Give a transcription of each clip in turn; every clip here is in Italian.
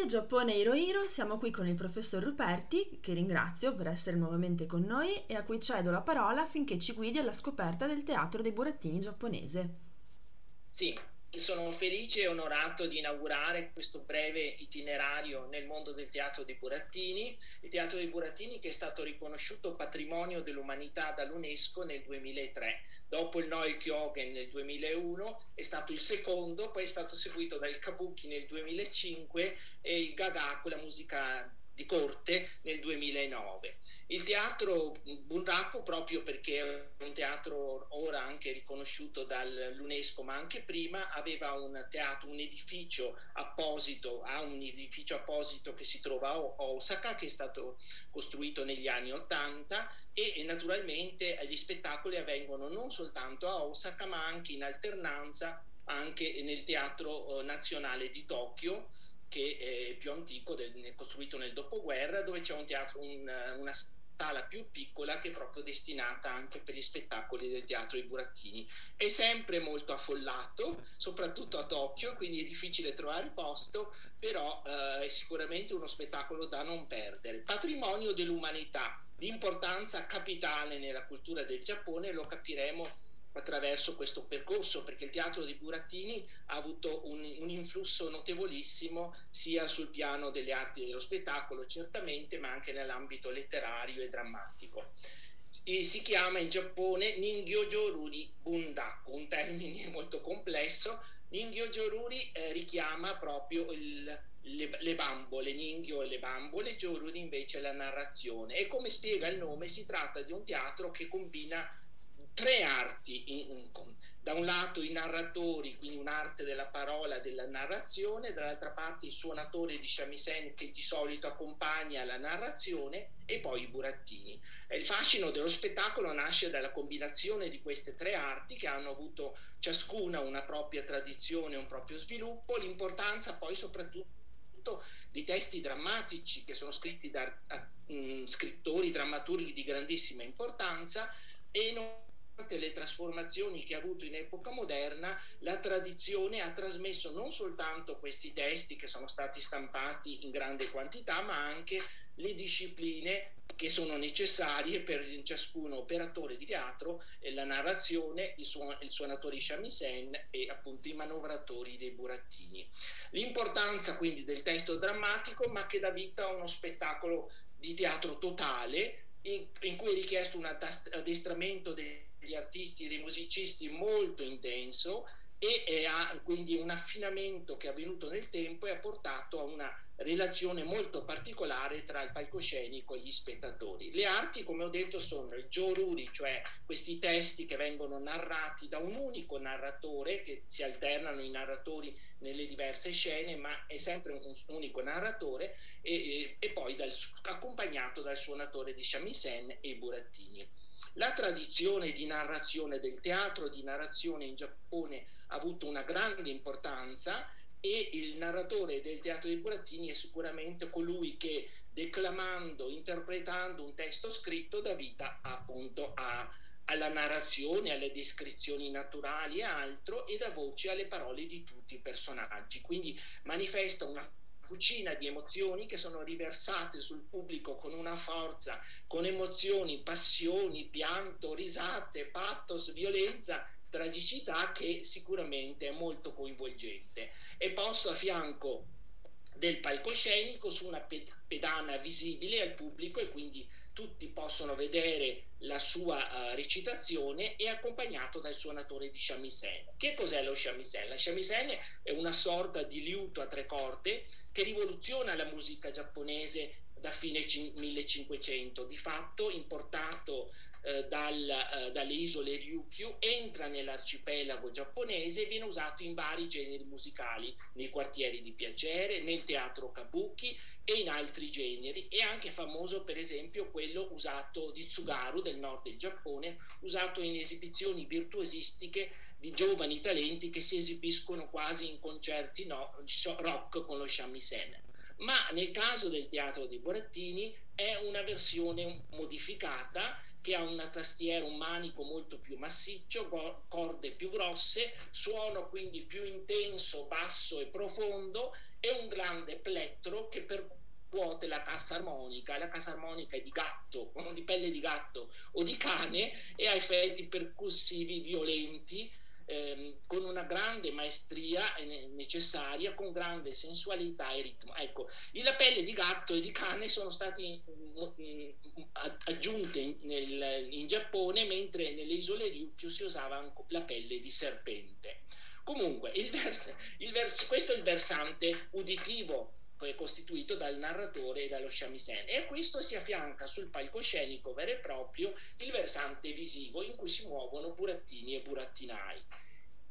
A Giappone Hirohiro, siamo qui con il professor Ruperti, che ringrazio per essere nuovamente con noi e a cui cedo la parola affinché ci guidi alla scoperta del teatro dei burattini giapponese. Sì, sono felice e onorato di inaugurare questo breve itinerario nel mondo del teatro dei burattini, il teatro dei burattini che è stato riconosciuto patrimonio dell'umanità dall'UNESCO nel 2003, dopo il Noel Kyogen nel 2001 è stato il secondo, poi è stato seguito dal Kabuki nel 2005 e il Gagaku, la musica di corte nel 2009. Il teatro Bunraku, proprio perché è un teatro ora anche riconosciuto dall'UNESCO, ma anche prima, aveva un teatro, un edificio apposito, ha un edificio apposito che si trova a Osaka, che è stato costruito negli anni 80 e naturalmente gli spettacoli avvengono non soltanto a Osaka, ma anche in alternanza anche nel Teatro eh, Nazionale di Tokyo che è più antico, del, costruito nel dopoguerra, dove c'è un teatro, un, una sala più piccola che è proprio destinata anche per gli spettacoli del teatro I Burattini. È sempre molto affollato, soprattutto a Tokyo, quindi è difficile trovare posto, però eh, è sicuramente uno spettacolo da non perdere. Patrimonio dell'umanità, di importanza capitale nella cultura del Giappone, lo capiremo attraverso questo percorso, perché il teatro di Burattini ha avuto un, un, influsso notevolissimo sia sul piano delle arti dello spettacolo, certamente, ma anche nell'ambito letterario e drammatico. Si chiama in Giappone Ningyo-Joruri Bundaku, un termine molto complesso. Ningyo-Joruri eh, richiama proprio il, le, le, bambole, Ningyo e le bambole, Joruri invece la narrazione. E come spiega il nome, si tratta di un teatro che combina tre arti, da un lato i narratori, quindi un'arte della parola, della narrazione, dall'altra parte il suonatore di shamisen che di solito accompagna la narrazione e poi i burattini. Il fascino dello spettacolo nasce dalla combinazione di queste tre arti che hanno avuto ciascuna una propria tradizione, un proprio sviluppo, l'importanza poi soprattutto di testi drammatici che sono scritti da uh, scrittori, drammaturghi di grandissima importanza e non le trasformazioni che ha avuto in epoca moderna, la tradizione ha trasmesso non soltanto questi testi che sono stati stampati in grande quantità, ma anche le discipline che sono necessarie per ciascun operatore di teatro, la narrazione, il, suon- il suonatore shamisen e appunto i manovratori dei burattini. L'importanza quindi del testo drammatico, ma che dà vita a uno spettacolo di teatro totale in, in cui è richiesto un addestramento dei degli artisti e dei musicisti molto intenso e, ha quindi un affinamento che è avvenuto nel tempo e ha portato a una relazione molto particolare tra il palcoscenico e gli spettatori. Le arti, come ho detto, sono il joruri, cioè questi testi che vengono narrati da un unico narratore, che si alternano i narratori nelle diverse scene, ma è sempre un, un unico narratore, e, e, e poi dal, accompagnato dal suonatore di shamisen e burattini. La tradizione di narrazione del teatro di narrazione in Giappone ha avuto una grande importanza e il narratore del teatro dei burattini è sicuramente colui che declamando, interpretando un testo scritto dà vita appunto a, alla narrazione, alle descrizioni naturali e altro e dà voce alle parole di tutti i personaggi. Quindi manifesta una fucina di emozioni che sono riversate sul pubblico con una forza, con emozioni, passioni, pianto, risate, pathos, violenza, tragicità che sicuramente è molto coinvolgente. È posto a fianco del palcoscenico su una pedana visibile al pubblico e quindi tutti possono vedere la sua uh, recitazione e accompagnato dal suonatore di shamisen. Che cos'è lo shamisen? La shamisen è una sorta di liuto a tre corde che rivoluziona la musica giapponese da fine 1500, di fatto importato eh, dal, eh, dalle isole Ryukyu, entra nell'arcipelago giapponese e viene usato in vari generi musicali, nei quartieri di piacere, nel teatro kabuki e in altri generi. È anche famoso per esempio quello usato di Tsugaru del nord del Giappone, usato in esibizioni virtuosistiche di giovani talenti che si esibiscono quasi in concerti no, rock con lo shamisen. Ma nel caso del teatro dei Burattini è una versione modificata che ha una tastiera, un manico molto più massiccio, corde più grosse, suono quindi più intenso, basso e profondo e un grande plettro che percuote la cassa armonica. La cassa armonica è di gatto, di pelle di gatto o di cane e ha effetti percussivi violenti ehm, con una grande maestria necessaria, con grande sensualità e ritmo. Ecco, la pelle di gatto e di cane sono stati mm, mm, aggiunte in, nel, in Giappone, mentre nelle isole Ryukyu si usava la pelle di serpente. Comunque, il vers- il vers- questo è il versante uditivo costituito dal narratore e dallo shamisen e a questo si affianca sul palcoscenico vero e proprio il versante visivo in cui si muovono burattini e burattinai.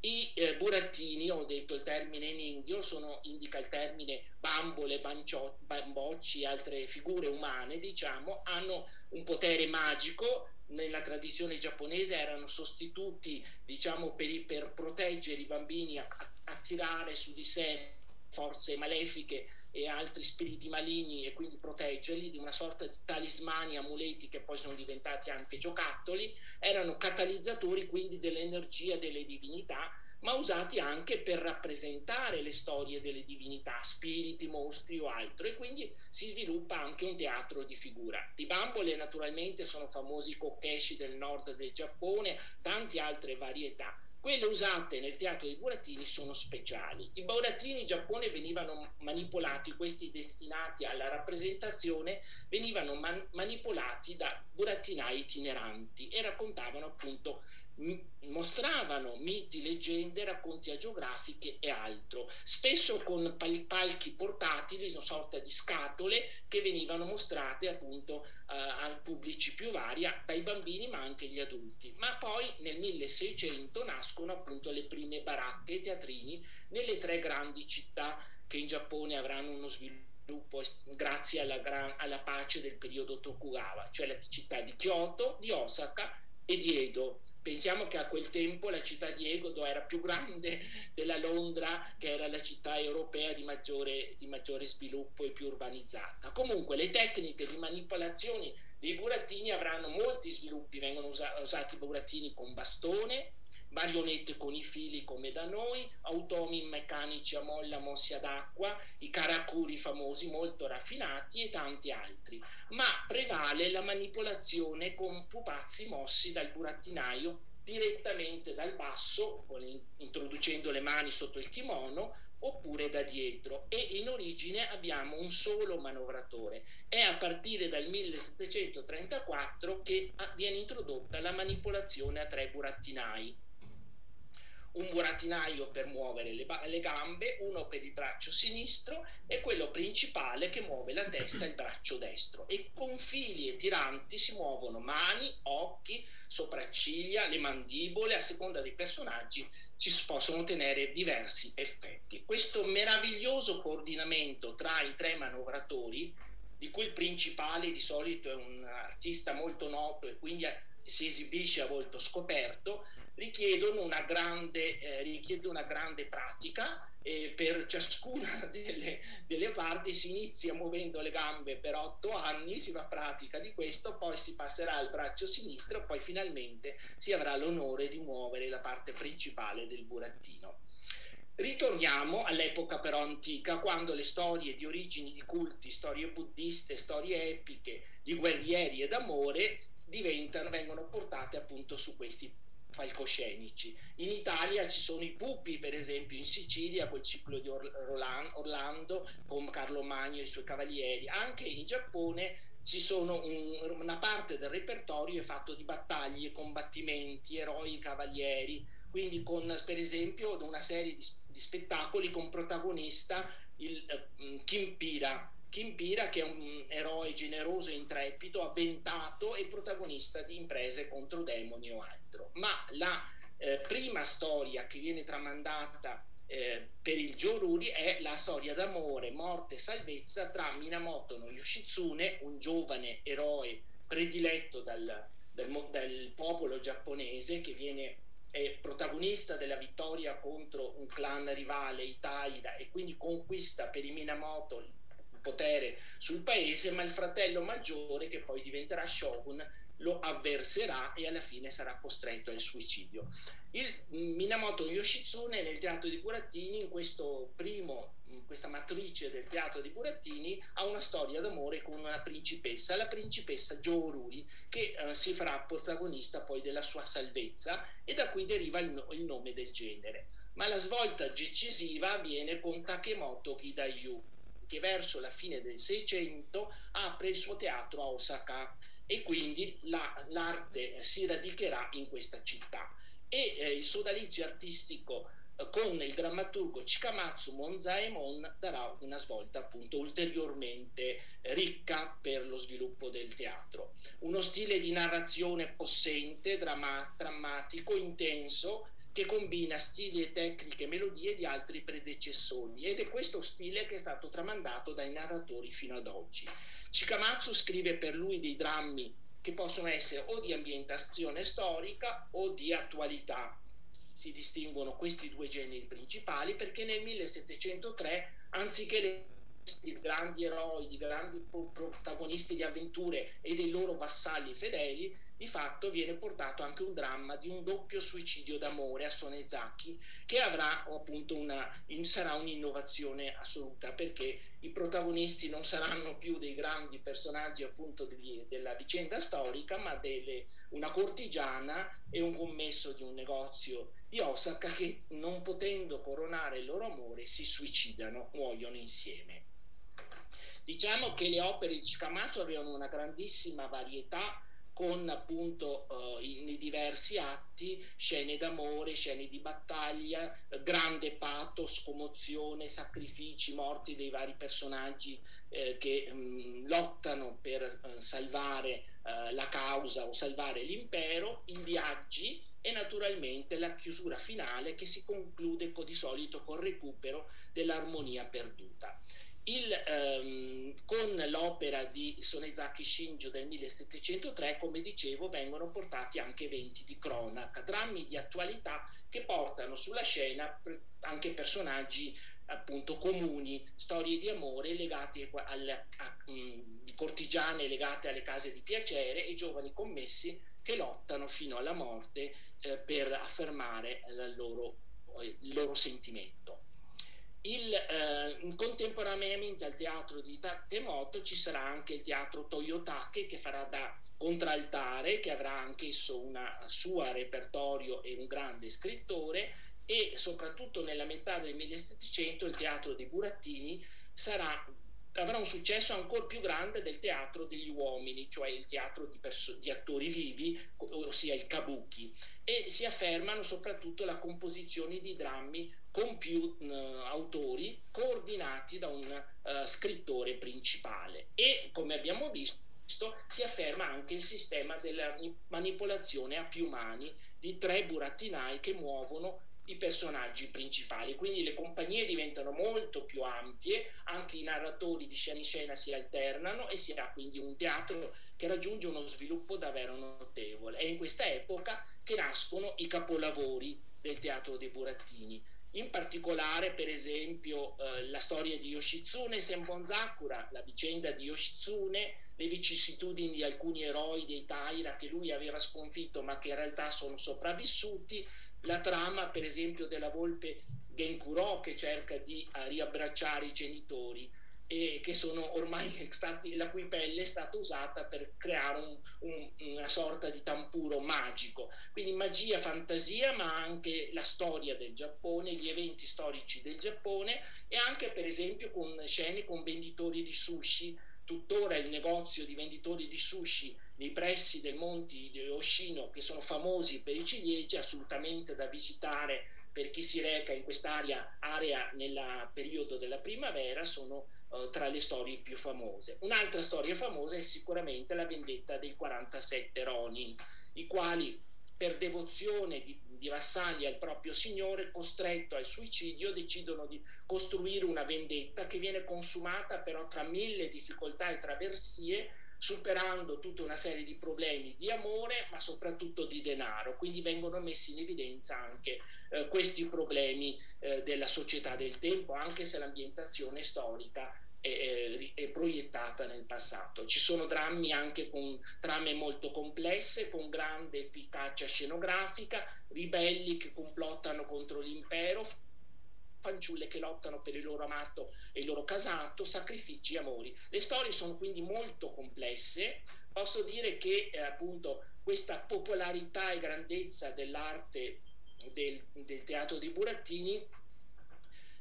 I eh, burattini, ho detto il termine in indio, sono, indica il termine bambole, bancio, bambocci altre figure umane, diciamo, hanno un potere magico, nella tradizione giapponese erano sostituti, diciamo, per, per proteggere i bambini, a, a, attirare su di sé forze malefiche e altri spiriti maligni e quindi proteggerli di una sorta di talismani, amuleti che poi sono diventati anche giocattoli, erano catalizzatori quindi dell'energia delle divinità, ma usati anche per rappresentare le storie delle divinità, spiriti, mostri o altro, e quindi si sviluppa anche un teatro di figura. Di bambole naturalmente sono famosi i kokeshi del nord del Giappone, tante altre varietà quelle usate nel teatro dei burattini sono speciali. I burattini in Giappone venivano manipolati, questi destinati alla rappresentazione, venivano man- manipolati da burattinai itineranti e raccontavano appunto mostravano miti, leggende, racconti agiografiche e altro, spesso con pal- palchi portatili, una sorta di scatole che venivano mostrate appunto uh, a pubblici più vari, dai bambini ma anche gli adulti. Ma poi nel 1600 nascono appunto le prime baracche e teatrini nelle tre grandi città che in Giappone avranno uno sviluppo grazie alla, gran, alla pace del periodo Tokugawa, cioè la città di Kyoto, di Osaka e di Edo. Pensiamo che a quel tempo la città di Edo era più grande della Londra, che era la città europea di maggiore, di maggiore sviluppo e più urbanizzata. Comunque le tecniche di manipolazione dei burattini avranno molti sviluppi, vengono usa- usati burattini con bastone, marionette con i fili come da noi, automi meccanici a molla mossi ad acqua, i karakuri famosi molto raffinati e tanti altri, ma prevale la manipolazione con pupazzi mossi dal burattinaio direttamente dal basso, introducendo le mani sotto il kimono, oppure da dietro. E in origine abbiamo un solo manovratore. È a partire dal 1734 che viene introdotta la manipolazione a tre burattinai un burattinaio per muovere le, le, gambe, uno per il braccio sinistro e quello principale che muove la testa e il braccio destro. E con fili e tiranti si muovono mani, occhi, sopracciglia, le mandibole, a seconda dei personaggi ci possono ottenere diversi effetti. Questo meraviglioso coordinamento tra i tre manovratori, di cui il principale di solito è un artista molto noto e quindi si esibisce a volto scoperto, richiedono una grande, eh, richiede una grande pratica e per ciascuna delle, delle, parti si inizia muovendo le gambe per otto anni, si fa pratica di questo, poi si passerà al braccio sinistro poi finalmente si avrà l'onore di muovere la parte principale del burattino. Ritorniamo all'epoca però antica, quando le storie di origini di culti, storie buddiste, storie epiche, di guerrieri e d'amore vengono portate appunto su questi palcoscenici. In Italia ci sono i pupi, per esempio, in Sicilia col ciclo di Orlando con Carlo Magno e i suoi cavalieri. Anche in Giappone ci sono un, una parte del repertorio è fatto di battaglie, combattimenti, eroi, cavalieri, quindi con per esempio una serie di, di spettacoli con protagonista il uh, Kimpira Kimpira che è un eroe generoso e intrepido, avventato e protagonista di imprese contro demoni o altro. Ma la eh, prima storia che viene tramandata eh, per il Joruri è la storia d'amore, morte e salvezza tra Minamoto no Yoshitsune, un giovane eroe prediletto dal, dal, dal popolo giapponese che viene protagonista della vittoria contro un clan rivale, i Taira, e quindi conquista per i Minamoto potere sul paese, ma il fratello maggiore, che poi diventerà shogun, lo avverserà e alla fine sarà costretto al suicidio. Il Minamoto Yoshitsune nel teatro di Burattini, in questo primo questa matrice del teatro di Burattini ha una storia d'amore con una principessa, la principessa Jooruri, che eh, si farà protagonista poi della sua salvezza e da cui deriva il, il nome del genere. Ma la svolta decisiva avviene con Takemoto Kidayu, che verso la fine del Seicento apre il suo teatro a Osaka e quindi la, l'arte si radicherà in questa città. E eh, il sodalizio artistico eh, con il drammaturgo Chikamatsu Monzaemon darà una svolta appunto ulteriormente ricca per lo sviluppo del teatro. Uno stile di narrazione possente, dramma- drammatico, intenso, che combina stili e tecniche e melodie di altri predecessori ed è questo stile che è stato tramandato dai narratori fino ad oggi. Chikamatsu scrive per lui dei drammi che possono essere o di ambientazione storica o di attualità. Si distinguono questi due generi principali perché nel 1703, anziché le di grandi eroi, di grandi protagonisti di avventure e dei loro vassalli fedeli, di fatto viene portato anche un dramma di un doppio suicidio d'amore a Sonezaki che avrà appunto una, sarà un'innovazione assoluta perché i protagonisti non saranno più dei grandi personaggi appunto degli, della vicenda storica ma delle, una cortigiana e un commesso di un negozio di Osaka che non potendo coronare il loro amore si suicidano, muoiono insieme. Diciamo che le opere di Chikamatsu avevano una grandissima varietà con appunto uh, nei diversi atti scene d'amore, scene di battaglia, eh, grande pathos, commozione, sacrifici, morti dei vari personaggi eh, che mh, mm, lottano per uh, salvare uh, la causa o salvare l'impero, i viaggi e naturalmente la chiusura finale che si conclude di solito col recupero dell'armonia perduta. Il, ehm, con l'opera di Sonezaki Shinjo del 1703, come dicevo, vengono portati anche eventi di cronaca, drammi di attualità che portano sulla scena anche personaggi appunto comuni, storie di amore legate alle, a, mh, di cortigiane legate alle case di piacere e giovani commessi che lottano fino alla morte eh, per affermare loro, il loro sentimento. Il, eh, contemporaneamente al teatro di Takemoto ci sarà anche il teatro Toyotake che farà da contraltare, che avrà anch'esso un suo repertorio e un grande scrittore. E soprattutto nella metà del 1700 il teatro dei Burattini sarà avrà un successo ancora più grande del teatro degli uomini, cioè il teatro di, perso- di attori vivi, ossia il kabuki, e si affermano soprattutto la composizione di drammi con più uh, autori coordinati da un uh, scrittore principale. E come abbiamo visto si afferma anche il sistema della manipolazione a più mani di tre burattinai che muovono i personaggi principali, quindi le compagnie diventano molto più ampie, anche i narratori di scena in scena si alternano e si ha quindi un teatro che raggiunge uno sviluppo davvero notevole. È in questa epoca che nascono i capolavori del teatro dei burattini. In particolare, per esempio, eh, la storia di Yoshitsune Senbonzakura, la vicenda di Yoshitsune, le vicissitudini di alcuni eroi dei Taira che lui aveva sconfitto ma che in realtà sono sopravvissuti, la trama per esempio della volpe Genkuro che cerca di uh, riabbracciare i genitori e che sono ormai stati, la cui pelle è stata usata per creare un, un, una sorta di tampuro magico. Quindi magia, fantasia, ma anche la storia del Giappone, gli eventi storici del Giappone e anche per esempio con scene con venditori di sushi. Tuttora il negozio di venditori di sushi nei pressi del monti di Oshino che sono famosi per i ciliegie, assolutamente da visitare per chi si reca in quest'area area nel periodo della primavera, sono uh, tra le storie più famose. Un'altra storia famosa è sicuramente la vendetta dei 47 Ronin, i quali per devozione di, di vassalli al proprio signore, costretto al suicidio, decidono di costruire una vendetta che viene consumata però tra mille difficoltà e traversie superando tutta una serie di problemi di amore, ma soprattutto di denaro. Quindi vengono messi in evidenza anche eh, questi problemi eh, della società del tempo, anche se l'ambientazione storica è, è, proiettata nel passato. Ci sono drammi anche con trame molto complesse, con grande efficacia scenografica, ribelli che complottano contro l'impero, fanciulle che lottano per il loro amato e il loro casato, sacrifici e amori. Le storie sono quindi molto complesse. Posso dire che eh, appunto questa popolarità e grandezza dell'arte del, del teatro di Burattini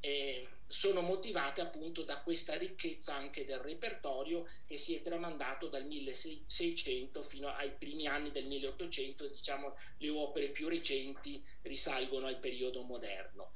eh, sono motivate appunto da questa ricchezza anche del repertorio che si è tramandato dal 1600 fino ai primi anni del 1800, diciamo le opere più recenti risalgono al periodo moderno.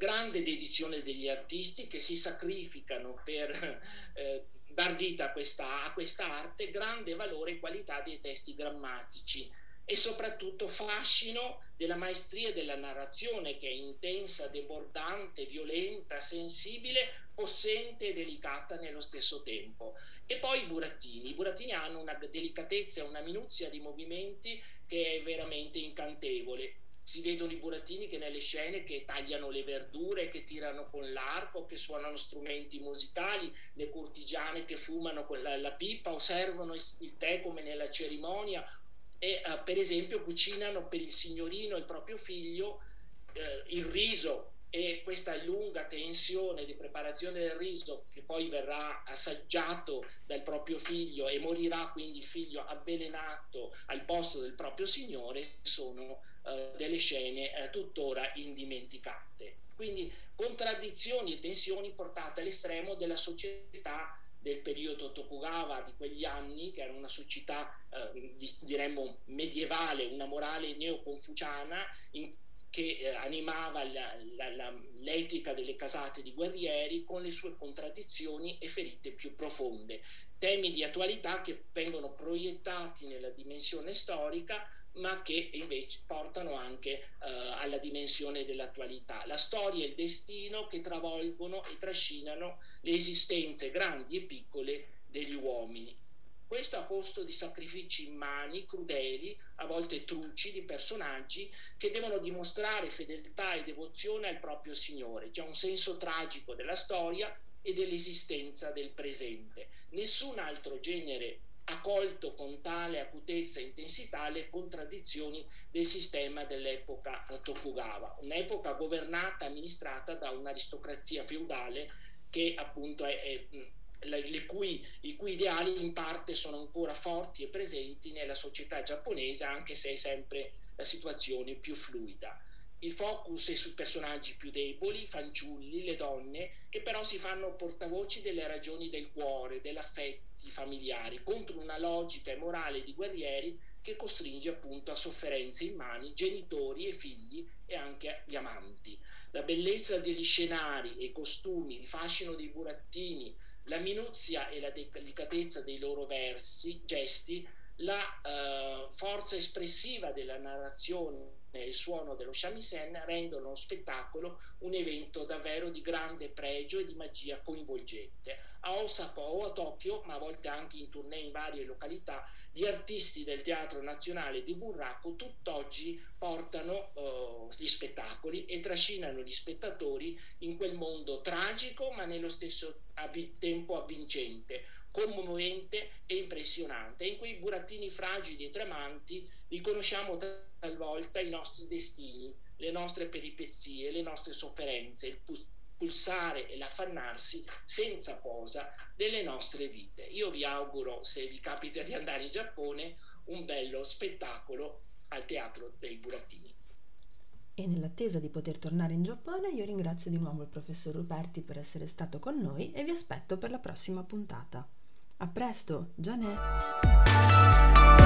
Grande dedizione degli artisti che si sacrificano per eh, dar vita a questa, a questa arte, grande valore e qualità dei testi grammatici, e soprattutto fascino della maestria della narrazione che è intensa, debordante, violenta, sensibile, possente e delicata nello stesso tempo. E poi i burattini. I burattini hanno una delicatezza una minuzia di movimenti che è veramente incantevole. Si vedono i burattini che nelle scene che tagliano le verdure, che tirano con l'arco, che suonano strumenti musicali, le cortigiane che fumano la, la pipa o servono il tè come nella cerimonia e uh, per esempio cucinano per il signorino e il proprio figlio eh, il riso e questa lunga tensione di preparazione del riso che poi verrà assaggiato dal proprio figlio e morirà quindi il figlio avvelenato al posto del proprio signore sono eh, delle scene eh, tuttora indimenticate. Quindi contraddizioni e tensioni portate all'estremo della società del periodo Tokugawa di quegli anni, che era una società eh, diremmo medievale, una morale neoconfuciana in, che eh, animava la, la, la, l'etica delle casate di guerrieri con le sue contraddizioni e ferite più profonde. Temi di attualità che vengono proiettati nella dimensione storica ma che invece portano anche eh, alla dimensione dell'attualità. La storia e il destino che travolgono e trascinano le esistenze grandi e piccole degli uomini. Questo a costo di sacrifici immani, crudeli, a volte truci di personaggi che devono dimostrare fedeltà e devozione al proprio Signore. C'è un senso tragico della storia e dell'esistenza del presente. Nessun altro genere ha colto con tale acutezza e intensità le contraddizioni del sistema dell'epoca Tokugawa, un'epoca governata, amministrata da un'aristocrazia feudale che appunto è, è cui, i cui ideali in parte sono ancora forti e presenti nella società giapponese, anche se è sempre la situazione più fluida. Il focus è sui personaggi più deboli, i fanciulli, le donne, che però si fanno portavoci delle ragioni del cuore, dell'affetti familiari, contro una logica e morale di guerrieri che costringe appunto a sofferenze immani genitori e figli e anche gli amanti. La bellezza degli scenari e i costumi, il fascino dei burattini, la minuzia e la delicatezza dei loro versi, gesti, la eh, forza espressiva della narrazione il suono dello shamisen rendono lo spettacolo un evento davvero di grande pregio e di magia coinvolgente. A Osaka o a Tokyo, ma a volte anche in tournée in varie località, gli artisti del Teatro Nazionale di Burraco tutt'oggi portano uh, gli spettacoli e trascinano gli spettatori in quel mondo tragico ma nello stesso avvi- tempo avvincente, commovente e impressionante. In quei burattini fragili e tremanti riconosciamo talvolta i nostri destini, le nostre peripezie, le nostre sofferenze, il pulsare e l'affannarsi senza posa delle nostre vite. Io vi auguro, se vi capita di andare in Giappone, un bello spettacolo al teatro dei burattini. E nell'attesa di poter tornare in Giappone, io ringrazio di nuovo il professor Ruperti per essere stato con noi e vi aspetto per la prossima puntata. A presto, Gianè!